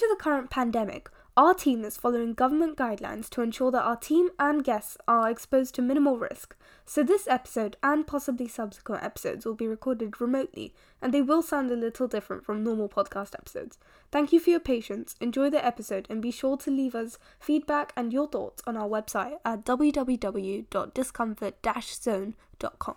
to the current pandemic, our team is following government guidelines to ensure that our team and guests are exposed to minimal risk. So, this episode and possibly subsequent episodes will be recorded remotely and they will sound a little different from normal podcast episodes. Thank you for your patience, enjoy the episode, and be sure to leave us feedback and your thoughts on our website at www.discomfort zone.com.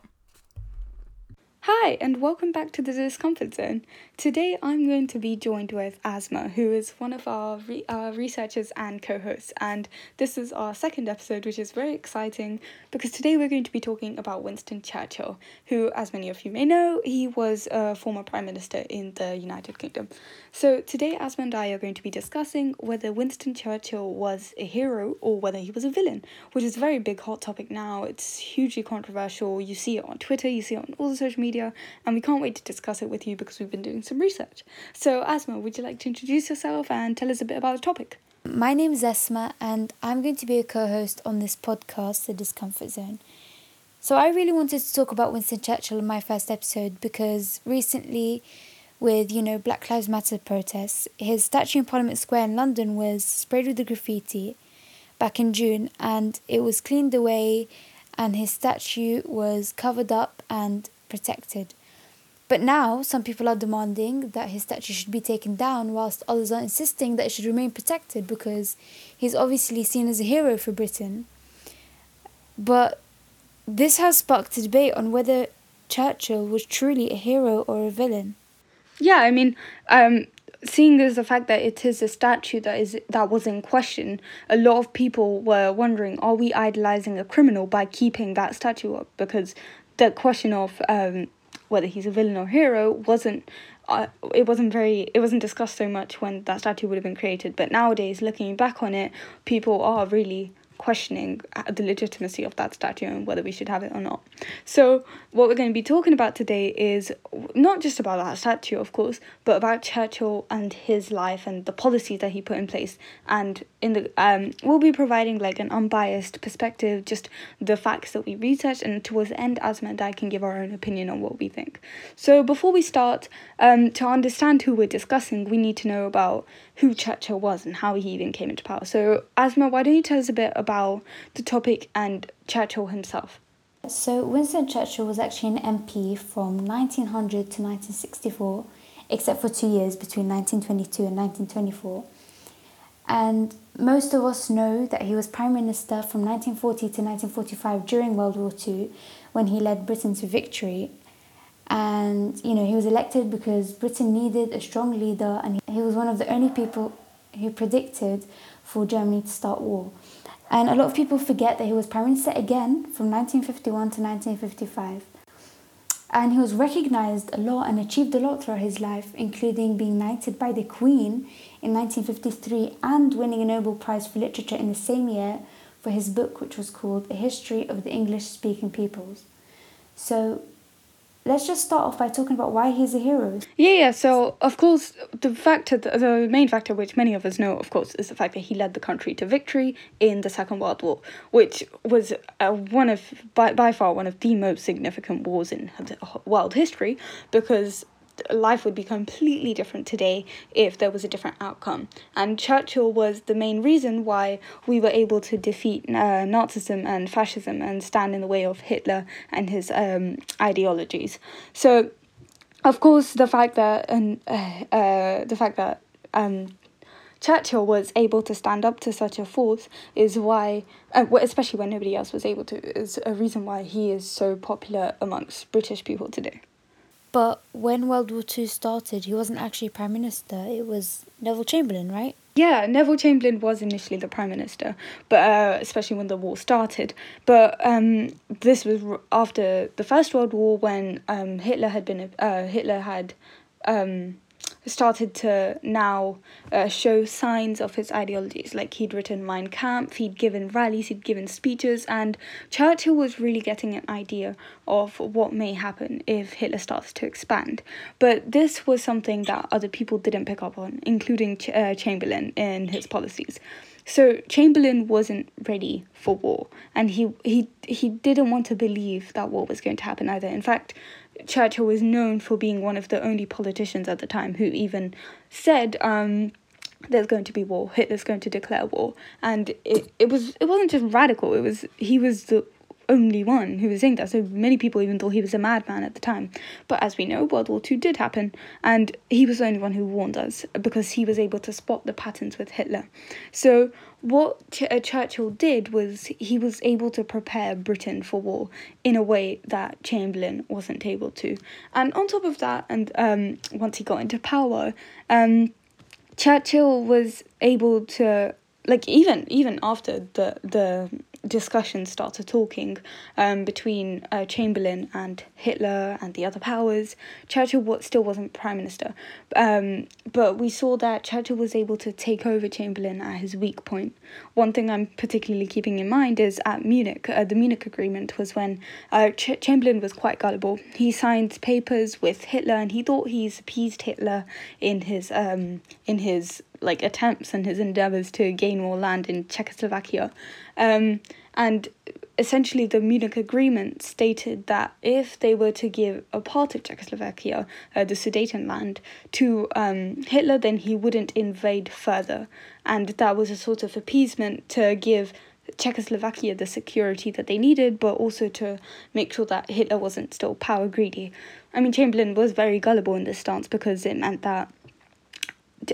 Hi, and welcome back to the Discomfort Zone. Today I'm going to be joined with Asma, who is one of our re- uh, researchers and co hosts. And this is our second episode, which is very exciting because today we're going to be talking about Winston Churchill, who, as many of you may know, he was a former Prime Minister in the United Kingdom. So today, Asma and I are going to be discussing whether Winston Churchill was a hero or whether he was a villain, which is a very big hot topic now. It's hugely controversial. You see it on Twitter, you see it on all the social media media, and we can't wait to discuss it with you because we've been doing some research. So, Asma, would you like to introduce yourself and tell us a bit about the topic? My name is Asma, and I'm going to be a co host on this podcast, The Discomfort Zone. So, I really wanted to talk about Winston Churchill in my first episode because recently, with you know Black Lives Matter protests, his statue in Parliament Square in London was sprayed with the graffiti back in June, and it was cleaned away, and his statue was covered up and protected. But now, some people are demanding that his statue should be taken down, whilst others are insisting that it should remain protected because he's obviously seen as a hero for Britain. But this has sparked a debate on whether Churchill was truly a hero or a villain. Yeah, I mean, um, seeing as the fact that it is a statue that is that was in question, a lot of people were wondering, are we idolizing a criminal by keeping that statue up? Because the question of um, whether he's a villain or hero wasn't uh, it wasn't very it wasn't discussed so much when that statue would have been created but nowadays looking back on it people are really questioning uh, the legitimacy of that statue and whether we should have it or not. So, what we're going to be talking about today is not just about that statue, of course, but about Churchill and his life and the policies that he put in place. And in the um, we'll be providing like an unbiased perspective, just the facts that we researched, and towards the end, Asma and I can give our own opinion on what we think. So, before we start, um, to understand who we're discussing, we need to know about who Churchill was and how he even came into power. So, Asma, why don't you tell us a bit about the topic and Churchill himself? So, Winston Churchill was actually an MP from 1900 to 1964, except for two years between 1922 and 1924. And most of us know that he was Prime Minister from 1940 to 1945 during World War II when he led Britain to victory and you know he was elected because Britain needed a strong leader and he was one of the only people who predicted for Germany to start war. And a lot of people forget that he was prime minister again from 1951 to 1955. And he was recognized a lot and achieved a lot throughout his life, including being knighted by the Queen in 1953 and winning a Nobel Prize for Literature in the same year for his book, which was called A History of the English Speaking Peoples. So let's just start off by talking about why he's a hero. Yeah, yeah. So of course, the factor, the main factor, which many of us know, of course, is the fact that he led the country to victory in the Second World War, which was uh, one of by by far one of the most significant wars in world history, because life would be completely different today if there was a different outcome. And Churchill was the main reason why we were able to defeat uh, Nazism and fascism and stand in the way of Hitler and his um, ideologies. So, of course, the fact that and uh, uh, the fact that um, Churchill was able to stand up to such a force is why, uh, especially when nobody else was able to, is a reason why he is so popular amongst British people today. But when World War II started, he wasn't actually Prime Minister, it was Neville Chamberlain, right? Yeah, Neville Chamberlain was initially the Prime Minister, but uh, especially when the war started. But um, this was after the First World War when um, Hitler had been uh, Hitler had um, started to now uh, show signs of his ideologies. Like he'd written Mein Kampf, he'd given rallies, he'd given speeches, and Churchill was really getting an idea of what may happen if Hitler starts to expand. But this was something that other people didn't pick up on, including Ch- uh, Chamberlain in his policies. So Chamberlain wasn't ready for war, and he he he didn't want to believe that war was going to happen either. In fact, Churchill was known for being one of the only politicians at the time who even said um, there's going to be war. Hitler's going to declare war, and it, it was it wasn't just radical. It was he was the only one who was saying that. So many people even thought he was a madman at the time. But as we know, World War Two did happen, and he was the only one who warned us because he was able to spot the patterns with Hitler. So what Ch- uh, Churchill did was he was able to prepare Britain for war in a way that Chamberlain wasn't able to. And on top of that, and um, once he got into power, um, Churchill was able to like even even after the the discussion started talking um, between uh, Chamberlain and Hitler and the other powers. Churchill still wasn't prime minister, um, but we saw that Churchill was able to take over Chamberlain at his weak point. One thing I'm particularly keeping in mind is at Munich, uh, the Munich Agreement was when uh, Ch- Chamberlain was quite gullible. He signed papers with Hitler and he thought he's appeased Hitler in his um, in his like attempts and his endeavors to gain more land in Czechoslovakia. Um, and essentially, the Munich Agreement stated that if they were to give a part of Czechoslovakia, uh, the Sudetenland, to um, Hitler, then he wouldn't invade further. And that was a sort of appeasement to give Czechoslovakia the security that they needed, but also to make sure that Hitler wasn't still power greedy. I mean, Chamberlain was very gullible in this stance because it meant that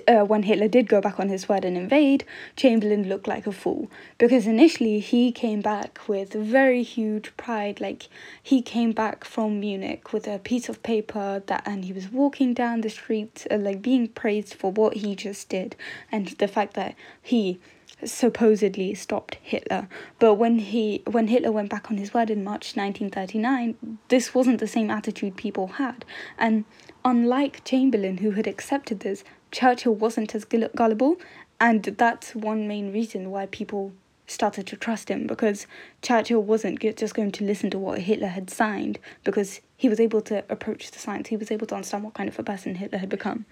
uh, when Hitler did go back on his word and invade, Chamberlain looked like a fool because initially he came back with very huge pride. Like he came back from Munich with a piece of paper that, and he was walking down the street, uh, like being praised for what he just did and the fact that he supposedly stopped Hitler. But when he when Hitler went back on his word in March 1939, this wasn't the same attitude people had. And unlike Chamberlain who had accepted this, Churchill wasn't as gullible, and that's one main reason why people started to trust him because Churchill wasn't just going to listen to what Hitler had signed because he was able to approach the science, he was able to understand what kind of a person Hitler had become.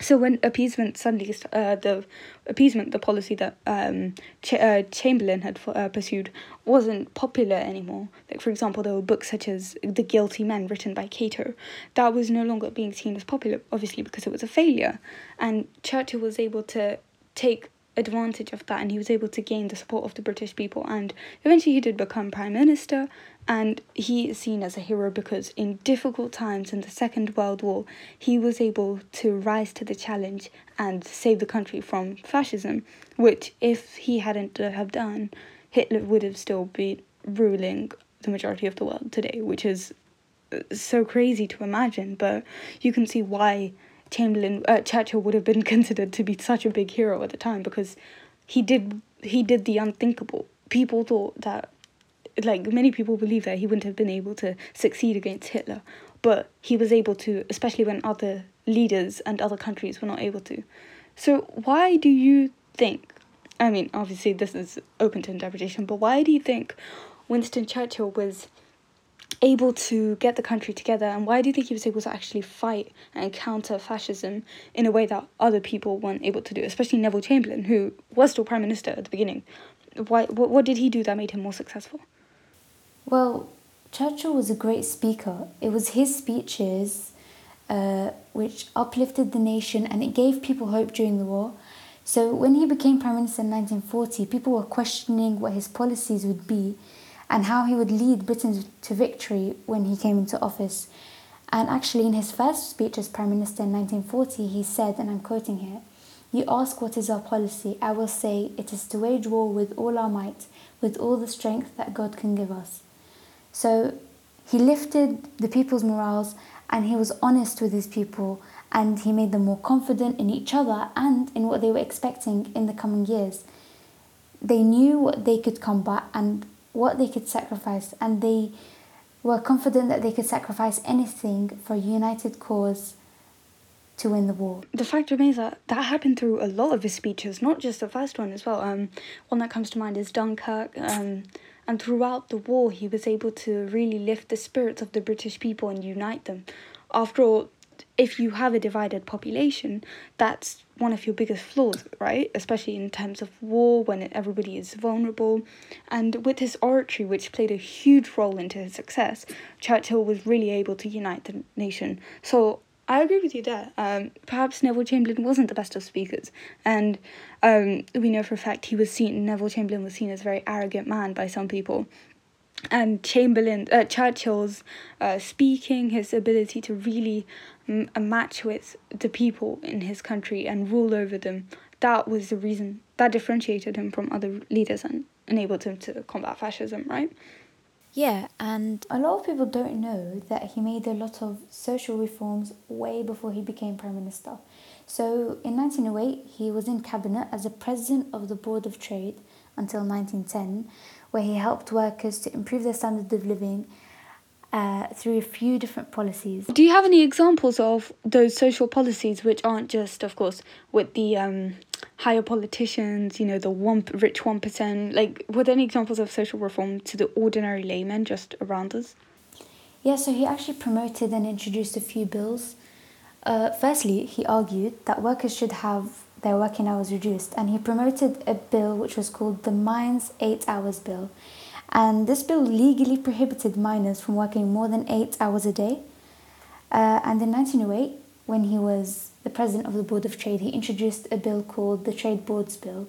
So when appeasement suddenly, uh, the appeasement, the policy that um, Ch- uh, Chamberlain had uh, pursued wasn't popular anymore. Like for example, there were books such as *The Guilty Men* written by Cato. That was no longer being seen as popular, obviously because it was a failure. And Churchill was able to take advantage of that, and he was able to gain the support of the British people. And eventually, he did become prime minister and he is seen as a hero because in difficult times in the Second World War, he was able to rise to the challenge and save the country from fascism, which if he hadn't have done, Hitler would have still been ruling the majority of the world today, which is uh, so crazy to imagine, but you can see why Chamberlain uh, Churchill would have been considered to be such a big hero at the time because he did he did the unthinkable. People thought that like many people believe that he wouldn't have been able to succeed against Hitler, but he was able to, especially when other leaders and other countries were not able to. So why do you think? I mean, obviously this is open to interpretation, but why do you think Winston Churchill was able to get the country together and why do you think he was able to actually fight and counter fascism in a way that other people weren't able to do especially neville chamberlain who was still prime minister at the beginning why what, what did he do that made him more successful well, Churchill was a great speaker. It was his speeches uh, which uplifted the nation and it gave people hope during the war. So when he became Prime Minister in 1940, people were questioning what his policies would be and how he would lead Britain to victory when he came into office. And actually, in his first speech as Prime Minister in 1940, he said, and I'm quoting here, You ask what is our policy, I will say it is to wage war with all our might, with all the strength that God can give us. So he lifted the people's morals and he was honest with his people and he made them more confident in each other and in what they were expecting in the coming years. They knew what they could combat and what they could sacrifice, and they were confident that they could sacrifice anything for a united cause to win the war. The fact remains that that happened through a lot of his speeches, not just the first one as well. Um, one that comes to mind is Dunkirk. Um, and throughout the war, he was able to really lift the spirits of the British people and unite them. After all, if you have a divided population, that's one of your biggest flaws, right? Especially in terms of war when everybody is vulnerable. And with his oratory, which played a huge role into his success, Churchill was really able to unite the nation. So I agree with you there. Um, perhaps Neville Chamberlain wasn't the best of speakers, and um, we know for a fact he was seen. Neville Chamberlain was seen as a very arrogant man by some people, and Chamberlain, uh, Churchill's uh, speaking, his ability to really m- match with the people in his country and rule over them, that was the reason that differentiated him from other leaders and enabled him to combat fascism, right? Yeah, and a lot of people don't know that he made a lot of social reforms way before he became Prime Minister. So in 1908, he was in Cabinet as a President of the Board of Trade until 1910, where he helped workers to improve their standard of living uh, through a few different policies. Do you have any examples of those social policies which aren't just, of course, with the um, higher politicians, you know, the one rich one percent? Like, were there any examples of social reform to the ordinary layman just around us? Yeah, so he actually promoted and introduced a few bills. Uh, firstly, he argued that workers should have their working hours reduced, and he promoted a bill which was called the Mines Eight Hours Bill. And this bill legally prohibited miners from working more than eight hours a day. Uh, and in 1908, when he was the president of the Board of Trade, he introduced a bill called the Trade Boards Bill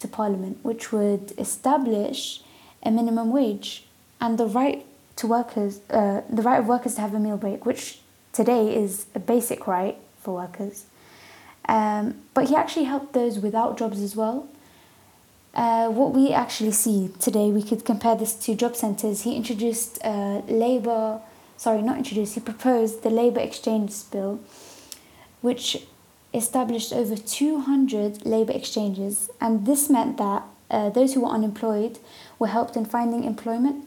to Parliament, which would establish a minimum wage and the right to workers, uh, the right of workers to have a meal break, which today is a basic right for workers. Um, but he actually helped those without jobs as well. Uh, what we actually see today, we could compare this to job centres. He introduced uh, labour, sorry, not introduced, he proposed the Labour Exchange Bill, which established over 200 labour exchanges, and this meant that uh, those who were unemployed were helped in finding employment.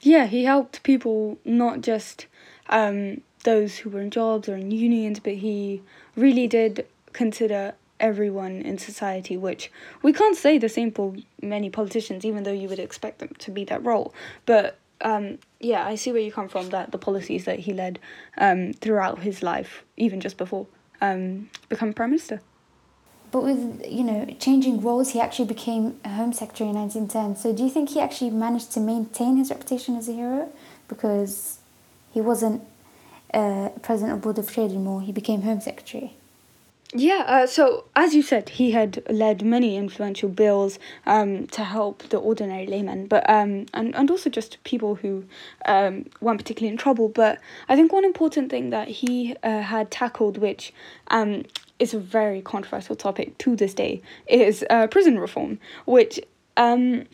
Yeah, he helped people, not just um, those who were in jobs or in unions, but he really did consider everyone in society, which we can't say the same for many politicians, even though you would expect them to be that role. But um, yeah, I see where you come from. That the policies that he led um, throughout his life, even just before um, becoming prime minister. But with you know changing roles, he actually became Home Secretary in 1910. So do you think he actually managed to maintain his reputation as a hero because he wasn't uh, president of Board of Trade anymore? He became Home Secretary. Yeah, uh, so as you said, he had led many influential bills um, to help the ordinary layman, but um, and, and also just people who um, weren't particularly in trouble. But I think one important thing that he uh, had tackled, which um, is a very controversial topic to this day, is uh, prison reform, which um,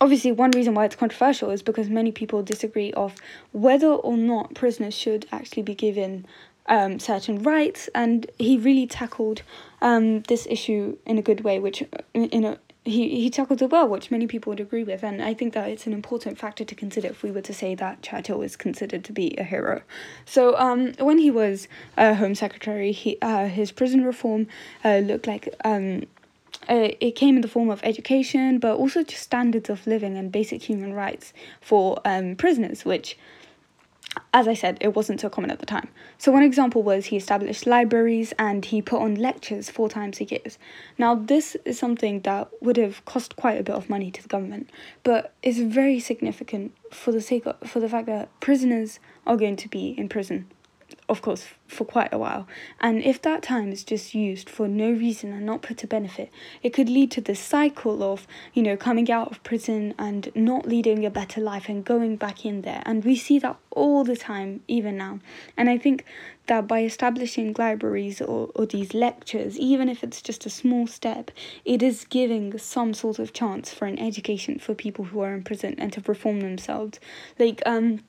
obviously one reason why it's controversial is because many people disagree of whether or not prisoners should actually be given um, certain rights, and he really tackled um, this issue in a good way, which in a he, he tackled it well, which many people would agree with, and I think that it's an important factor to consider if we were to say that Churchill is considered to be a hero. So, um, when he was uh, Home Secretary, he uh, his prison reform uh, looked like um, uh, it came in the form of education, but also just standards of living and basic human rights for um, prisoners, which as I said, it wasn't so common at the time. So, one example was he established libraries and he put on lectures four times a year. Now, this is something that would have cost quite a bit of money to the government, but it's very significant for the sake of, for the fact that prisoners are going to be in prison of course, for quite a while. And if that time is just used for no reason and not put to benefit, it could lead to this cycle of, you know, coming out of prison and not leading a better life and going back in there. And we see that all the time, even now. And I think that by establishing libraries or, or these lectures, even if it's just a small step, it is giving some sort of chance for an education for people who are in prison and to reform themselves. Like, um,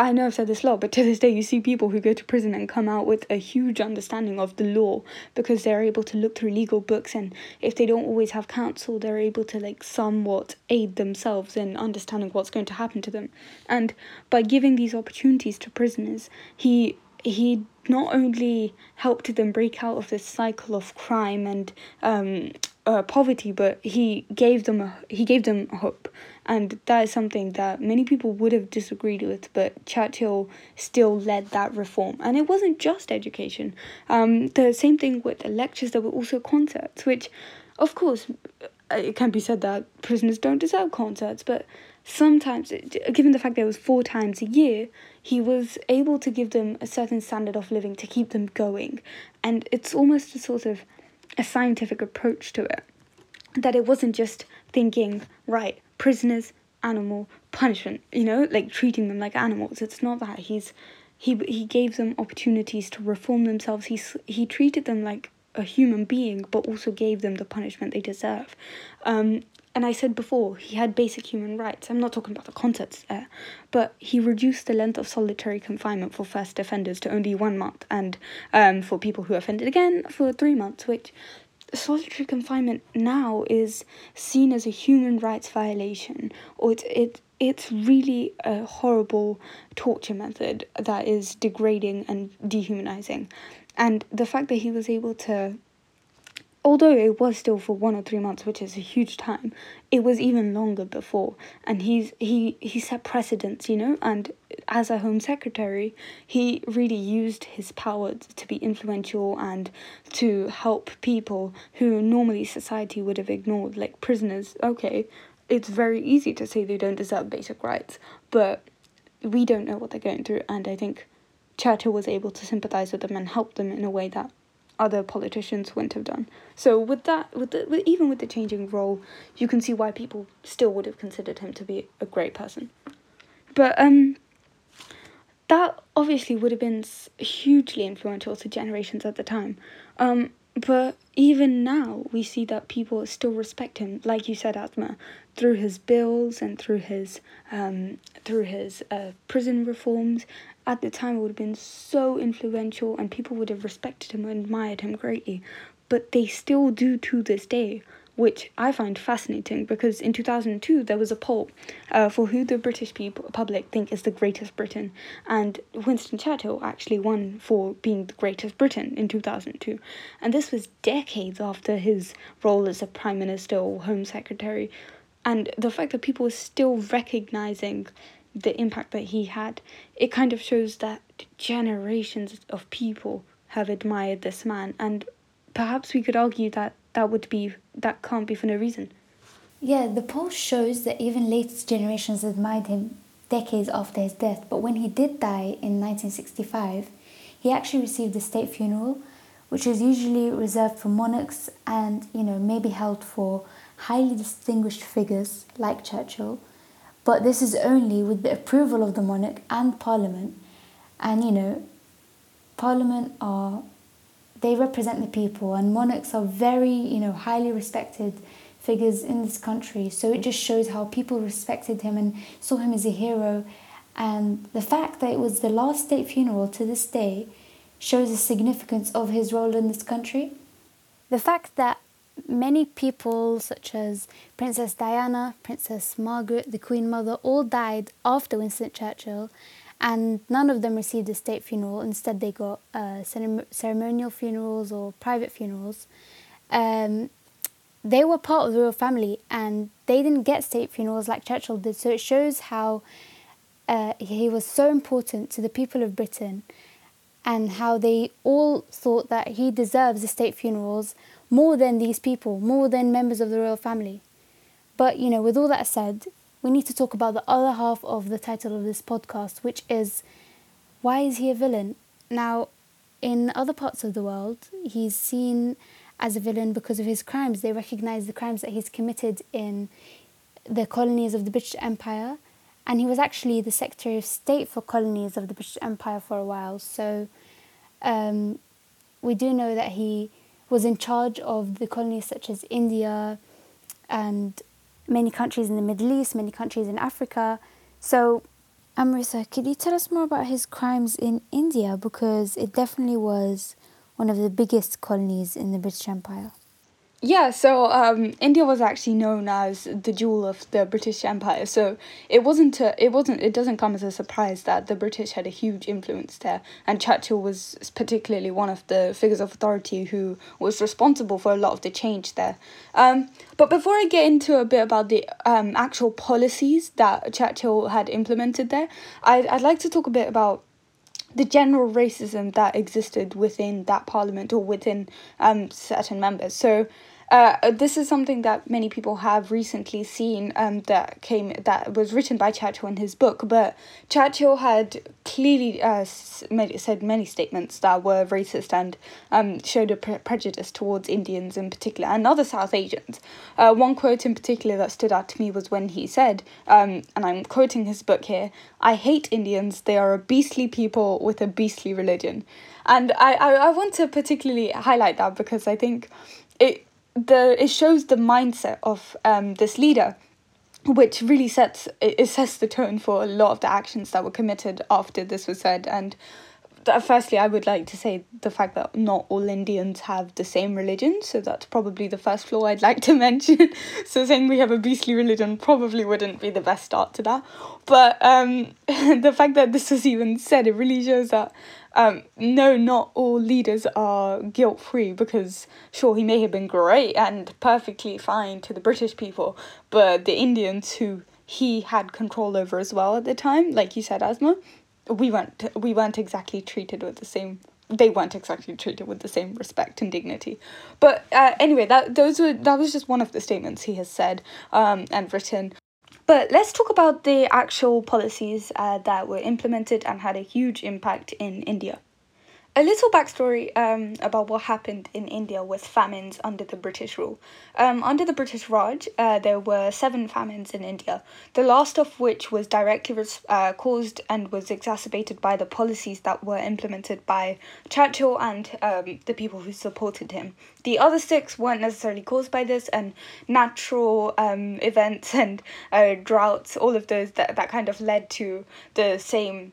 I know I've said this a lot, but to this day, you see people who go to prison and come out with a huge understanding of the law because they're able to look through legal books, and if they don't always have counsel, they're able to like somewhat aid themselves in understanding what's going to happen to them. And by giving these opportunities to prisoners, he he not only helped them break out of this cycle of crime and um, uh, poverty, but he gave them a, he gave them hope, and that is something that many people would have disagreed with. But Churchill still led that reform, and it wasn't just education. Um, the same thing with the lectures. There were also concerts, which, of course, uh, it can be said that prisoners don't deserve concerts, but sometimes, given the fact that it was four times a year, he was able to give them a certain standard of living to keep them going. And it's almost a sort of a scientific approach to it. That it wasn't just thinking, right, prisoners, animal, punishment, you know, like treating them like animals. It's not that. He's he he gave them opportunities to reform themselves. He he treated them like a human being, but also gave them the punishment they deserve. Um, and I said before, he had basic human rights. I'm not talking about the contents there, but he reduced the length of solitary confinement for first offenders to only one month, and um, for people who offended again for three months, which solitary confinement now is seen as a human rights violation, or it it it's really a horrible torture method that is degrading and dehumanizing. And the fact that he was able to, although it was still for one or three months, which is a huge time, it was even longer before. And he's he he set precedents, you know. And as a Home Secretary, he really used his power to be influential and to help people who normally society would have ignored, like prisoners. Okay, it's very easy to say they don't deserve basic rights, but we don't know what they're going through, and I think Churchill was able to sympathize with them and help them in a way that other politicians wouldn't have done. So with that, with the with, even with the changing role, you can see why people still would have considered him to be a great person. But um, that obviously would have been hugely influential to generations at the time. Um, but even now, we see that people still respect him, like you said, Asma, through his bills and through his um, through his uh, prison reforms. At the time, would have been so influential, and people would have respected him and admired him greatly. But they still do to this day which I find fascinating because in 2002 there was a poll uh, for who the British people public think is the greatest Briton, and Winston Churchill actually won for being the greatest Briton in 2002, and this was decades after his role as a prime minister or home secretary, and the fact that people are still recognizing the impact that he had, it kind of shows that generations of people have admired this man, and perhaps we could argue that that would be that can't be for no reason. Yeah, the poll shows that even latest generations admired him decades after his death, but when he did die in 1965, he actually received a state funeral, which is usually reserved for monarchs and, you know, maybe held for highly distinguished figures like Churchill. But this is only with the approval of the monarch and parliament. And, you know, parliament are they represent the people, and monarchs are very, you know, highly respected figures in this country. So it just shows how people respected him and saw him as a hero. And the fact that it was the last state funeral to this day shows the significance of his role in this country. The fact that many people, such as Princess Diana, Princess Margaret, the Queen Mother, all died after Winston Churchill, and none of them received a state funeral. Instead, they got uh, ceremonial funerals or private funerals. Um, they were part of the royal family and they didn't get state funerals like Churchill did. So it shows how uh, he was so important to the people of Britain and how they all thought that he deserves the state funerals more than these people, more than members of the royal family. But, you know, with all that said, we need to talk about the other half of the title of this podcast, which is Why is he a villain? Now, in other parts of the world, he's seen as a villain because of his crimes. They recognize the crimes that he's committed in the colonies of the British Empire, and he was actually the Secretary of State for colonies of the British Empire for a while. So, um, we do know that he was in charge of the colonies such as India and many countries in the Middle East, many countries in Africa. So, Amrita, could you tell us more about his crimes in India? Because it definitely was one of the biggest colonies in the British Empire. Yeah, so um, India was actually known as the jewel of the British Empire. So it wasn't a, it wasn't it doesn't come as a surprise that the British had a huge influence there, and Churchill was particularly one of the figures of authority who was responsible for a lot of the change there. Um, but before I get into a bit about the um, actual policies that Churchill had implemented there, I'd I'd like to talk a bit about the general racism that existed within that parliament or within um, certain members. So uh, this is something that many people have recently seen um, that came that was written by Churchill in his book. But Churchill had clearly uh, made, said many statements that were racist and um, showed a pre- prejudice towards Indians in particular and other South Asians. Uh, one quote in particular that stood out to me was when he said, um, and I'm quoting his book here, "I hate Indians. They are a beastly people with a beastly religion." And I, I, I want to particularly highlight that because I think it the it shows the mindset of um, this leader which really sets it sets the tone for a lot of the actions that were committed after this was said. And firstly i would like to say the fact that not all indians have the same religion so that's probably the first flaw i'd like to mention. So saying we have a beastly religion probably wouldn't be the best start to that. But um the fact that this was even said it really shows that um, no, not all leaders are guilt free because, sure, he may have been great and perfectly fine to the British people, but the Indians who he had control over as well at the time, like you said, Asma, we weren't we weren't exactly treated with the same they weren't exactly treated with the same respect and dignity. But uh, anyway, that those were that was just one of the statements he has said um, and written. But let's talk about the actual policies uh, that were implemented and had a huge impact in India. A little backstory um, about what happened in India with famines under the British rule. Um, under the British Raj, uh, there were seven famines in India, the last of which was directly uh, caused and was exacerbated by the policies that were implemented by Churchill and um, the people who supported him. The other six weren't necessarily caused by this, and natural um, events and uh, droughts, all of those that, that kind of led to the same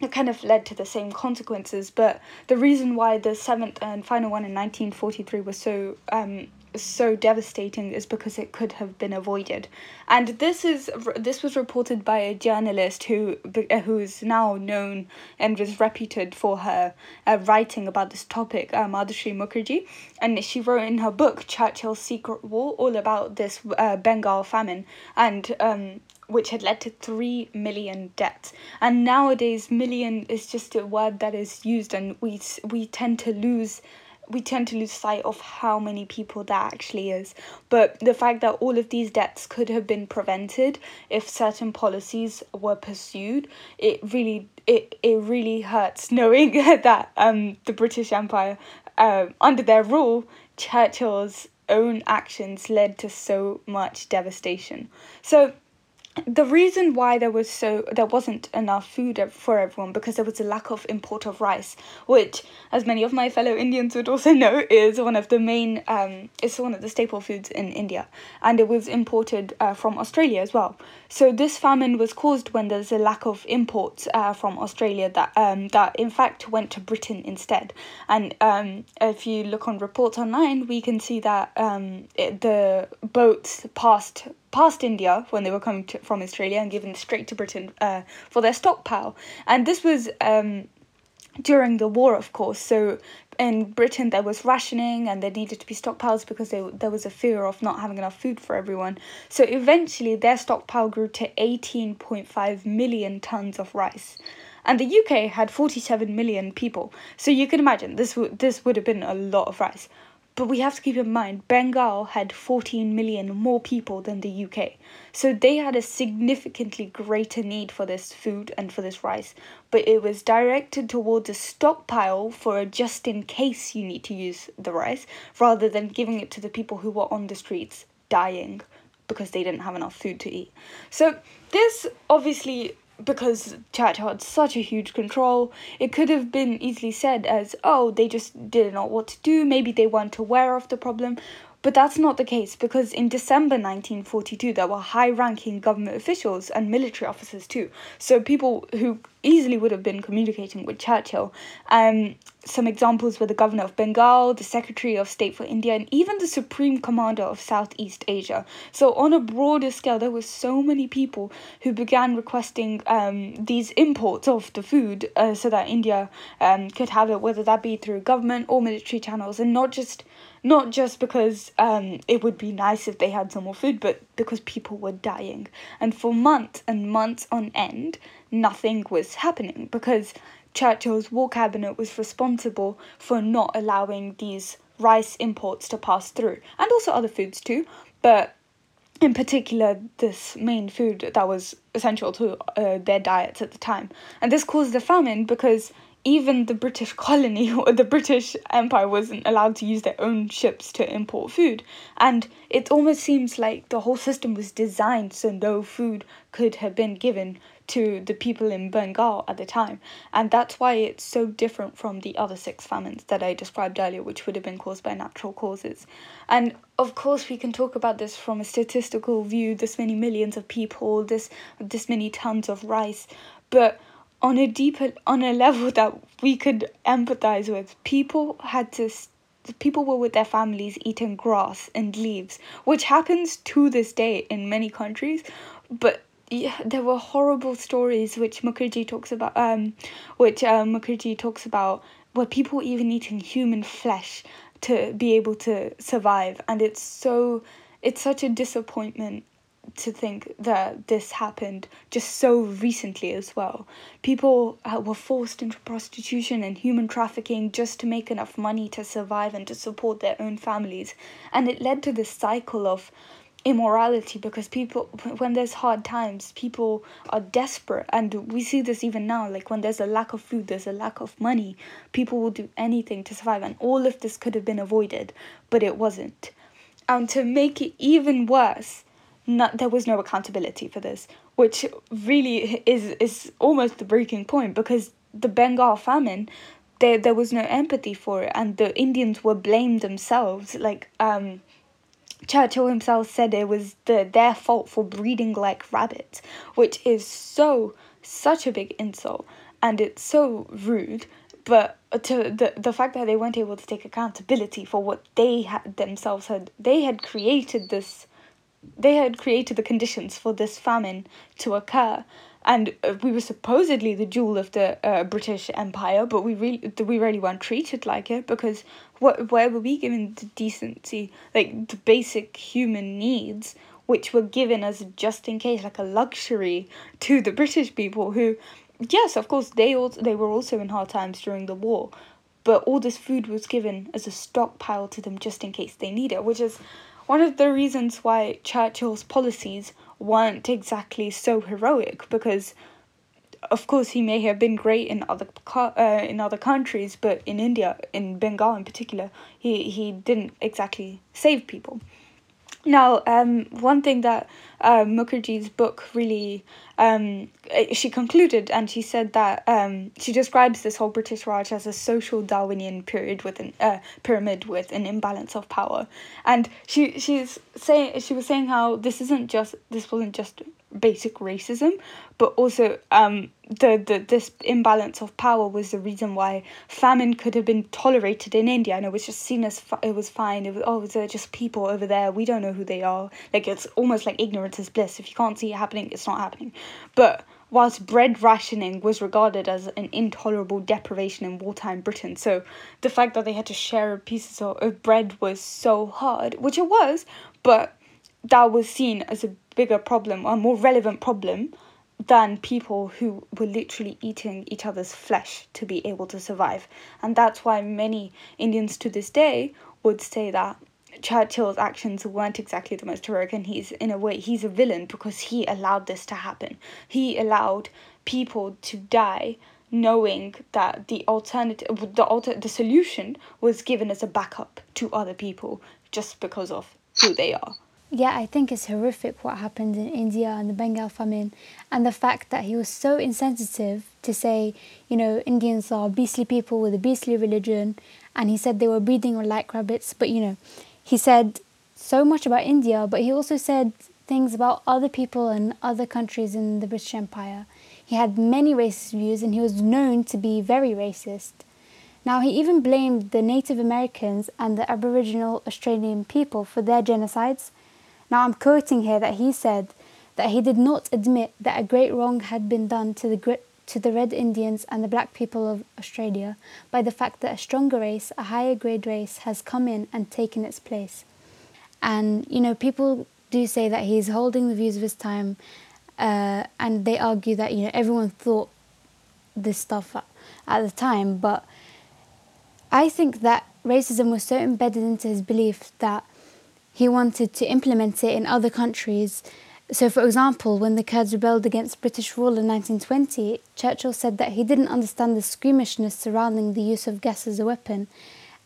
it kind of led to the same consequences. But the reason why the seventh and final one in 1943 was so um, so devastating is because it could have been avoided. And this is this was reported by a journalist who who is now known and was reputed for her uh, writing about this topic, uh, Madhusree Mukerjee, and she wrote in her book Churchill's Secret War all about this uh, Bengal famine and um, which had led to 3 million deaths. And nowadays, million is just a word that is used, and we, we tend to lose. We tend to lose sight of how many people that actually is. But the fact that all of these deaths could have been prevented if certain policies were pursued, it really it, it really hurts knowing that um the British Empire uh, under their rule, Churchill's own actions led to so much devastation. So the reason why there was so there wasn't enough food for everyone because there was a lack of import of rice which as many of my fellow indians would also know is one of the main um is one of the staple foods in india. And it was imported uh, from australia as well. So this famine was caused when there's a lack of imports uh, from australia that um that in fact went to britain instead. And um if you look on reports online we can see that um it, the boats passed past India when they were coming to, from Australia and given straight to Britain uh, for their stockpile. And this was um, during the war, of course. So in Britain, there was rationing and there needed to be stockpiles because they, there was a fear of not having enough food for everyone. So eventually, their stockpile grew to 18.5 million tons of rice. And the UK had 47 million people. So you can imagine this, w- this would have been a lot of rice. But we have to keep in mind, Bengal had 14 million more people than the UK. So they had a significantly greater need for this food and for this rice. But it was directed towards a stockpile for a just in case you need to use the rice, rather than giving it to the people who were on the streets dying because they didn't have enough food to eat. So this obviously because Churchill had such a huge control, it could have been easily said as, oh, they just didn't know what to do, maybe they weren't aware of the problem. But that's not the case because in December 1942 there were high ranking government officials and military officers too. So people who easily would have been communicating with Churchill. Um, some examples were the governor of Bengal, the secretary of state for India, and even the supreme commander of Southeast Asia. So, on a broader scale, there were so many people who began requesting um, these imports of the food uh, so that India um, could have it, whether that be through government or military channels, and not just not just because um, it would be nice if they had some more food, but because people were dying. And for months and months on end, nothing was happening because Churchill's war cabinet was responsible for not allowing these rice imports to pass through, and also other foods too. But in particular, this main food that was essential to uh, their diets at the time, and this caused a famine because even the British colony or the British Empire wasn't allowed to use their own ships to import food. And it almost seems like the whole system was designed so no food could have been given to the people in Bengal at the time. And that's why it's so different from the other six famines that I described earlier, which would have been caused by natural causes. And of course, we can talk about this from a statistical view this many millions of people, this, this many tons of rice. But on a deeper on a level that we could empathize with people had to people were with their families eating grass and leaves which happens to this day in many countries but there were horrible stories which Mukerjee talks about um which uh, Mukerjee talks about where people even eating human flesh to be able to survive and it's so it's such a disappointment to think that this happened just so recently as well. People uh, were forced into prostitution and human trafficking just to make enough money to survive and to support their own families. And it led to this cycle of immorality because people when there's hard times people are desperate. And we see this even now like when there's a lack of food there's a lack of money people will do anything to survive. And all of this could have been avoided but it wasn't. And to make it even worse not, there was no accountability for this, which really is is almost the breaking point because the Bengal famine, there there was no empathy for it, and the Indians were blamed themselves. Like um, Churchill himself said it was the their fault for breeding like rabbits, which is so such a big insult, and it's so rude. But to the the fact that they weren't able to take accountability for what they had themselves had they had created this they had created the conditions for this famine to occur and uh, we were supposedly the jewel of the uh, British Empire, but we really we really weren't treated like it because what where were we given the decency, like the basic human needs, which were given as just in case, like a luxury to the British people who, yes, of course they also they were also in hard times during the war, but all this food was given as a stockpile to them just in case they need it, which is one of the reasons why Churchill's policies weren't exactly so heroic because of course he may have been great in other uh, in other countries but in India in Bengal in particular he he didn't exactly save people. Now, um, one thing that uh, Mukerjee's book really, um, eh, she concluded and she said that um, she describes this whole British Raj as a social Darwinian period with an uh, pyramid with an imbalance of power, and she she's saying she was saying how this isn't just this wasn't just basic racism, but also um, the, the this imbalance of power was the reason why famine could have been tolerated in India, and it was just seen as it was fine. It was oh, they're just people over there. We don't know who they are. Like it's almost like ignorance is bliss. If you can't see it happening, it's not happening. But whilst bread rationing was regarded as an intolerable deprivation in wartime Britain. So the fact that they had to share pieces of bread was so hard, which it was, but that was seen as a bigger problem, a more relevant problem than people who were literally eating each other's flesh to be able to survive. And that's why many Indians to this day would say that Churchill's actions weren't exactly the most heroic, and he's, in a way, he's a villain because he allowed this to happen. He allowed people to die knowing that the alternative the alter the solution was given as a backup to other people just because of who they are yeah, I think it's horrific what happened in India and the Bengal famine, and the fact that he was so insensitive to say, you know, Indians are beastly people with a beastly religion, and he said they were breeding like rabbits. But you know, he said so much about India, but he also said things about other people and other countries in the British Empire. He had many racist views, and he was known to be very racist. Now, he even blamed the Native Americans and the Aboriginal Australian people for their genocides now I'm quoting here that he said that he did not admit that a great wrong had been done to the to the Red Indians and the black people of Australia by the fact that a stronger race, a higher grade race, has come in and taken its place. And you know, people do say that he's holding the views of his time, uh, and they argue that you know everyone thought this stuff at, at the time, but I think that racism was so embedded into his belief that he wanted to implement it in other countries. So, for example, when the Kurds rebelled against British rule in 1920, Churchill said that he didn't understand the squeamishness surrounding the use of gas as a weapon,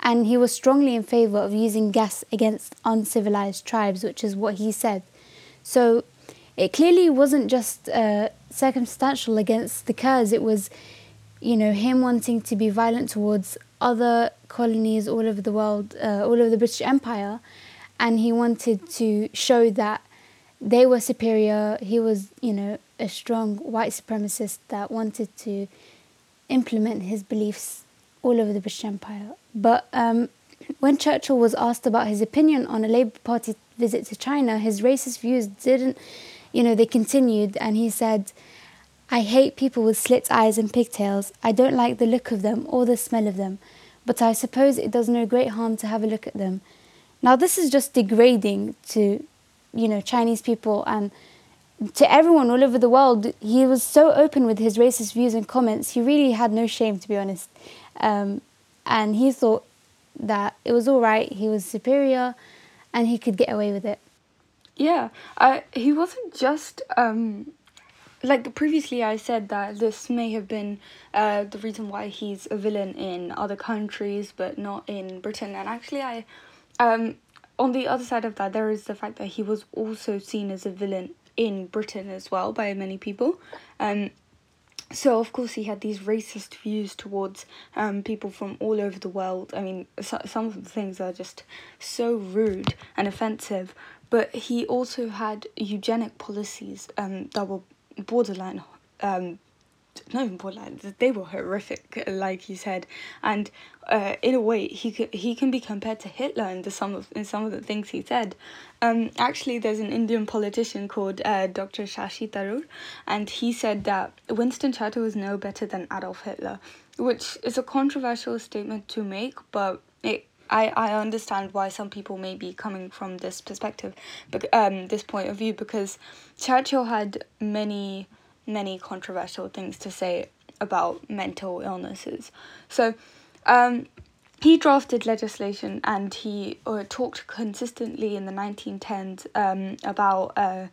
and he was strongly in favour of using gas against uncivilized tribes, which is what he said. So, it clearly wasn't just uh, circumstantial against the Kurds, it was, you know, him wanting to be violent towards other colonies all over the world, uh, all over the British Empire, and he wanted to show that they were superior. He was, you know, a strong white supremacist that wanted to implement his beliefs all over the British Empire. But um, when Churchill was asked about his opinion on a Labour Party visit to China, his racist views didn't, you know, they continued, and he said, I hate people with slit eyes and pigtails. I don't like the look of them or the smell of them, but I suppose it does no great harm to have a look at them. Now, this is just degrading to, you know, Chinese people and to everyone all over the world. He was so open with his racist views and comments. He really had no shame, to be honest. Um, and he thought that it was all right. He was superior, and he could get away with it. Yeah, uh, he wasn't just um, like previously I said that this may have been uh, the reason why he's a villain in other countries, but not in Britain. And actually, I um, on the other side of that, there is the fact that he was also seen as a villain in Britain as well by many people. Um, so of course he had these racist views towards um, people from all over the world. I mean, so, some of the things are just so rude and offensive. But he also had eugenic policies um, that were borderline um, even borderline. They were horrific, like you said, and uh, in a way, he could, he can be compared to Hitler in the some of in some of the things he said. Um, actually, there's an Indian politician called uh, Dr. Shashi Tharoor, and he said that Winston Churchill was no better than Adolf Hitler, which is a controversial statement to make, but it I, I understand why some people may be coming from this perspective, um, this point of view because Churchill had many many controversial things to say about mental illnesses. So, um, he drafted legislation and he uh, talked consistently in the 1910s um, about uh,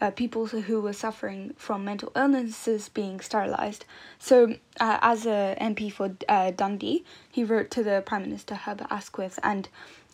uh, people who were suffering from mental illnesses being sterilized. So, uh, as a MP for uh, Dundee, he wrote to the Prime Minister Herbert Asquith and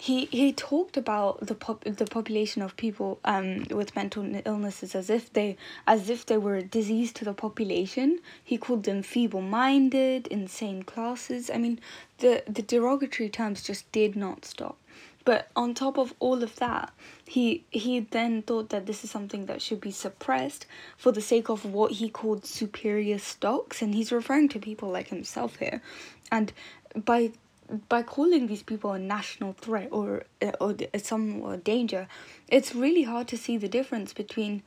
he he talked about the pop the population of people um with mental illnesses as if they as if they were a disease to the population. He called them feeble-minded, insane classes. I mean, the the derogatory terms just did not stop. But on top of all of that, he he then thought that this is something that should be suppressed for the sake of what he called superior stocks, and he's referring to people like himself here. And by by calling these people a national threat or uh, or some danger, it's really hard to see the difference between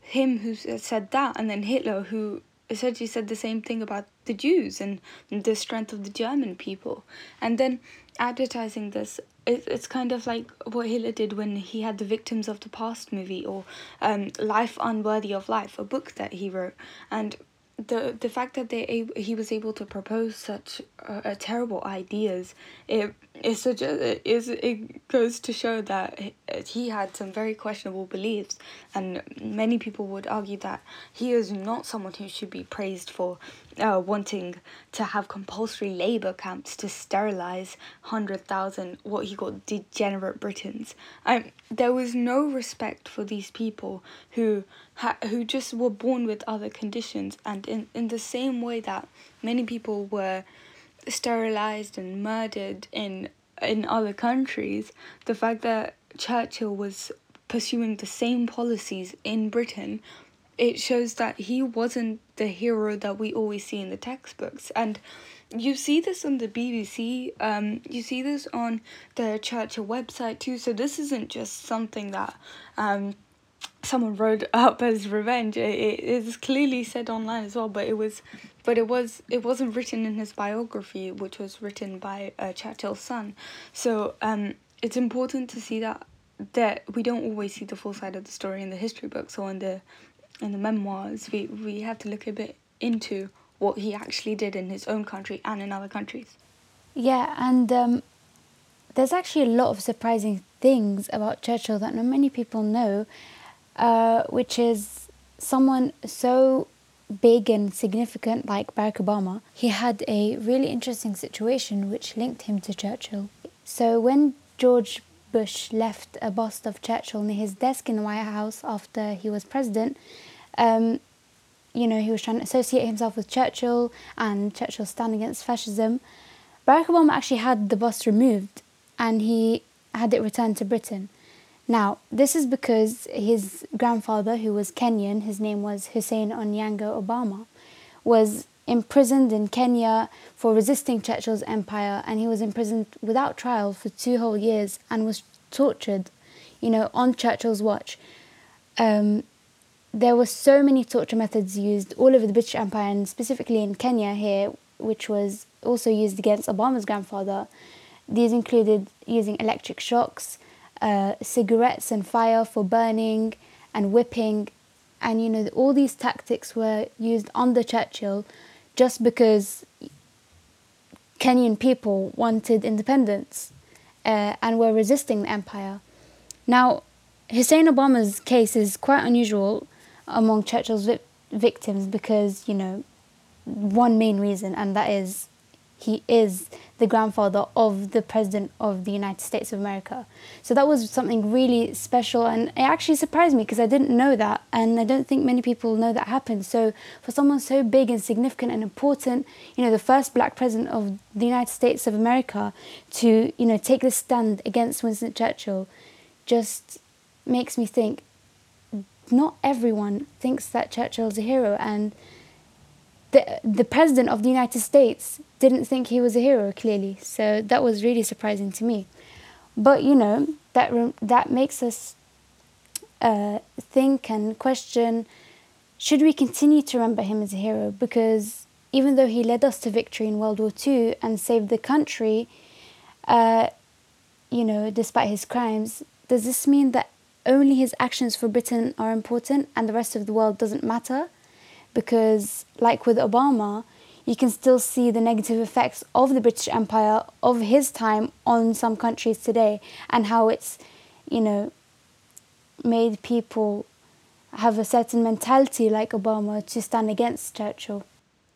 him who said that and then Hitler who essentially said the same thing about the Jews and the strength of the German people. And then advertising this, it, it's kind of like what Hitler did when he had the Victims of the Past movie or um, Life Unworthy of Life, a book that he wrote. And the the fact that they he was able to propose such uh, terrible ideas it is such a, is it goes to show that he had some very questionable beliefs and many people would argue that he is not someone who should be praised for uh, wanting to have compulsory labor camps to sterilize 100,000 what he called degenerate Britons. Um, there was no respect for these people who ha- who just were born with other conditions and in, in the same way that many people were sterilized and murdered in in other countries, the fact that Churchill was pursuing the same policies in Britain it shows that he wasn't the hero that we always see in the textbooks. And you see this on the BBC um you see this on the Churchill website too. So this isn't just something that um someone wrote up as revenge. It, it is clearly said online as well but it was but it was it wasn't written in his biography which was written by uh, Churchill's son. So um it's important to see that that we don't always see the full side of the story in the history books or in the in the memoirs, we, we have to look a bit into what he actually did in his own country and in other countries. Yeah, and um, there's actually a lot of surprising things about Churchill that not many people know, uh, which is someone so big and significant like Barack Obama. He had a really interesting situation which linked him to Churchill. So when George Bush left a bust of Churchill near his desk in the White House after he was president, um, you know, he was trying to associate himself with Churchill and Churchill's stand against fascism. Barack Obama actually had the bust removed and he had it returned to Britain. Now, this is because his grandfather, who was Kenyan, his name was Hussein Onyango Obama, was imprisoned in Kenya for resisting Churchill's empire, and he was imprisoned without trial for two whole years and was tortured, you know, on Churchill's watch. Um, there were so many torture methods used all over the British Empire, and specifically in Kenya here, which was also used against Obama's grandfather. These included using electric shocks, uh, cigarettes and fire for burning and whipping. And you know, all these tactics were used under Churchill just because Kenyan people wanted independence uh, and were resisting the empire. Now, Hussein Obama's case is quite unusual among Churchill's vi- victims because, you know, one main reason, and that is he is the grandfather of the president of the United States of America. So that was something really special, and it actually surprised me because I didn't know that, and I don't think many people know that happened. So for someone so big and significant and important, you know, the first black president of the United States of America to you know take this stand against Winston Churchill, just makes me think. Not everyone thinks that Churchill's a hero, and the the president of the United States didn't think he was a hero clearly. So that was really surprising to me. But you know that that makes us uh, think and question: Should we continue to remember him as a hero? Because even though he led us to victory in World War II and saved the country, uh, you know, despite his crimes, does this mean that only his actions for Britain are important and the rest of the world doesn't matter? Because, like with Obama, you can still see the negative effects of the British Empire of his time on some countries today and how it's, you know, made people have a certain mentality like Obama to stand against Churchill.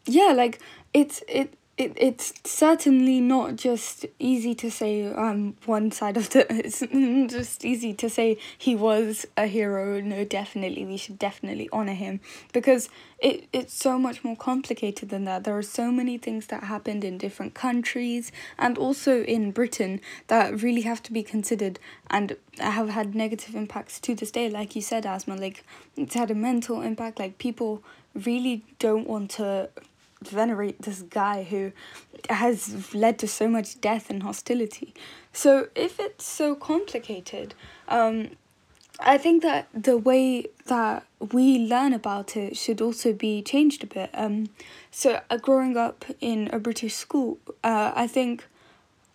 Yeah, like it's it it, it's certainly not just easy to say um one side of the it's just easy to say he was a hero. No definitely we should definitely honor him. Because it it's so much more complicated than that. There are so many things that happened in different countries and also in Britain that really have to be considered and have had negative impacts to this day. Like you said Asma like it's had a mental impact. Like people really don't want to venerate this guy who has led to so much death and hostility. So if it's so complicated, um, I think that the way that we learn about it should also be changed a bit. Um, so uh, growing up in a British school, uh, I think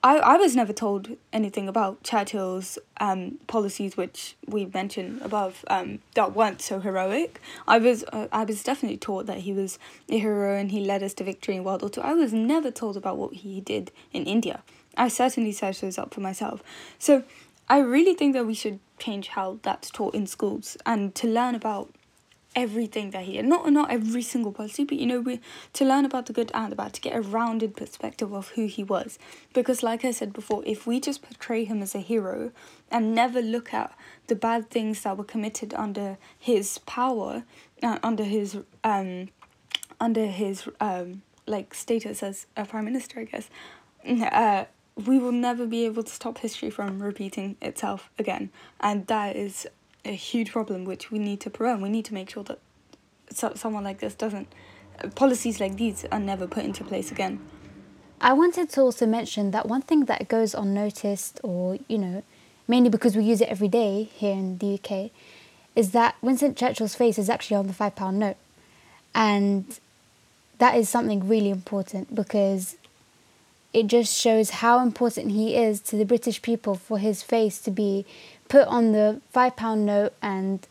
I, I was never told anything about Churchill's um, policies, which we mentioned above, um, that weren't so heroic. I was uh, I was definitely taught that he was a hero and he led us to victory in World War Two. I was never told about what he did in India. I certainly searched those up for myself. So I really think that we should change how that's taught in schools and to learn about everything that he had. Not not every single policy, but you know, we to learn about the good and the bad, to get a rounded perspective of who he was. Because like I said before, if we just portray him as a hero and never look at the bad things that were committed under his power, uh, under his um under his um like status as a prime minister, I guess. Uh, we will never be able to stop history from repeating itself again, and that is a huge problem which we need to prevent. We need to make sure that so, someone like this doesn't, policies like these are never put into place again. I wanted to also mention that one thing that goes unnoticed, or, you know, mainly because we use it every day here in the UK, is that Winston Churchill's face is actually on the £5 note. And that is something really important because it just shows how important he is to the British people for his face to be put on the five pound note and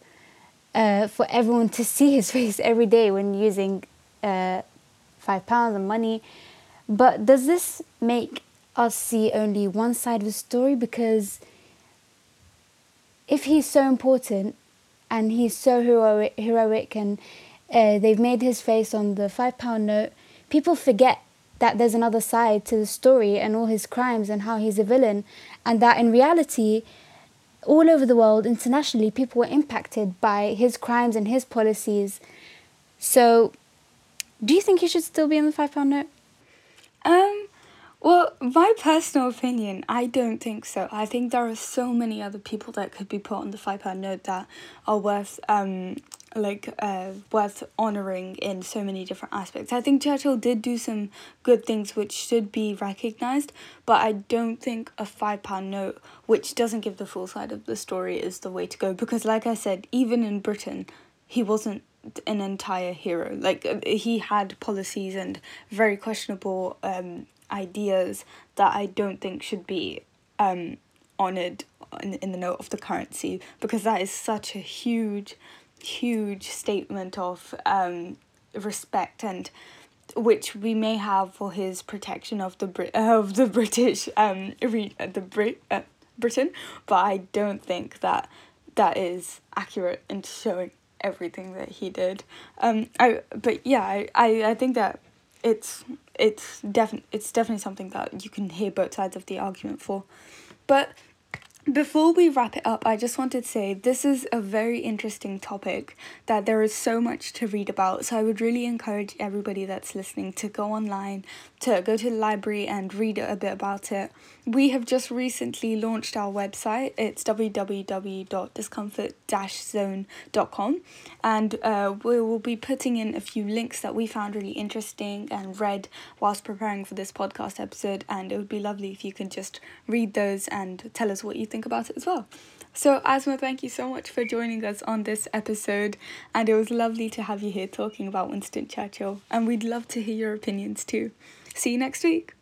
uh, for everyone to see his face every day when using uh, five pounds of money. But does this make us see only one side of the story because if he's so important and he's so heroic, heroic and uh, they've made his face on the five pound note, people forget that there's another side to the story and all his crimes and how he's a villain, and that in reality, all over the world, internationally, people were impacted by his crimes and his policies. So, do you think he should still be on the five pound note? Um, well, my personal opinion, I don't think so. I think there are so many other people that could be put on the five pound note that are worth um like uh worth honoring in so many different aspects. I think Churchill did do some good things which should be recognized, but I don't think a five pound note which doesn't give the full side of the story is the way to go because like I said, even in Britain, he wasn't an entire hero. Like uh, he had policies and very questionable um ideas that I don't think should be um honored in, in the note of the currency because that is such a huge huge statement of um respect and which we may have for his protection of the Brit of the British um re- the Brit uh, Britain but I don't think that that is accurate in showing everything that he did. Um I but yeah I I, I think that it's it's definitely it's definitely something that you can hear both sides of the argument for. But before we wrap it up, I just wanted to say this is a very interesting topic that there is so much to read about. So I would really encourage everybody that's listening to go online, to go to the library and read a bit about it. We have just recently launched our website. It's www.discomfort-zone.com and uh, we will be putting in a few links that we found really interesting and read whilst preparing for this podcast episode and it would be lovely if you can just read those and tell us what you think about it as well. So, Asma, thank you so much for joining us on this episode, and it was lovely to have you here talking about Winston Churchill, and we'd love to hear your opinions too. See you next week.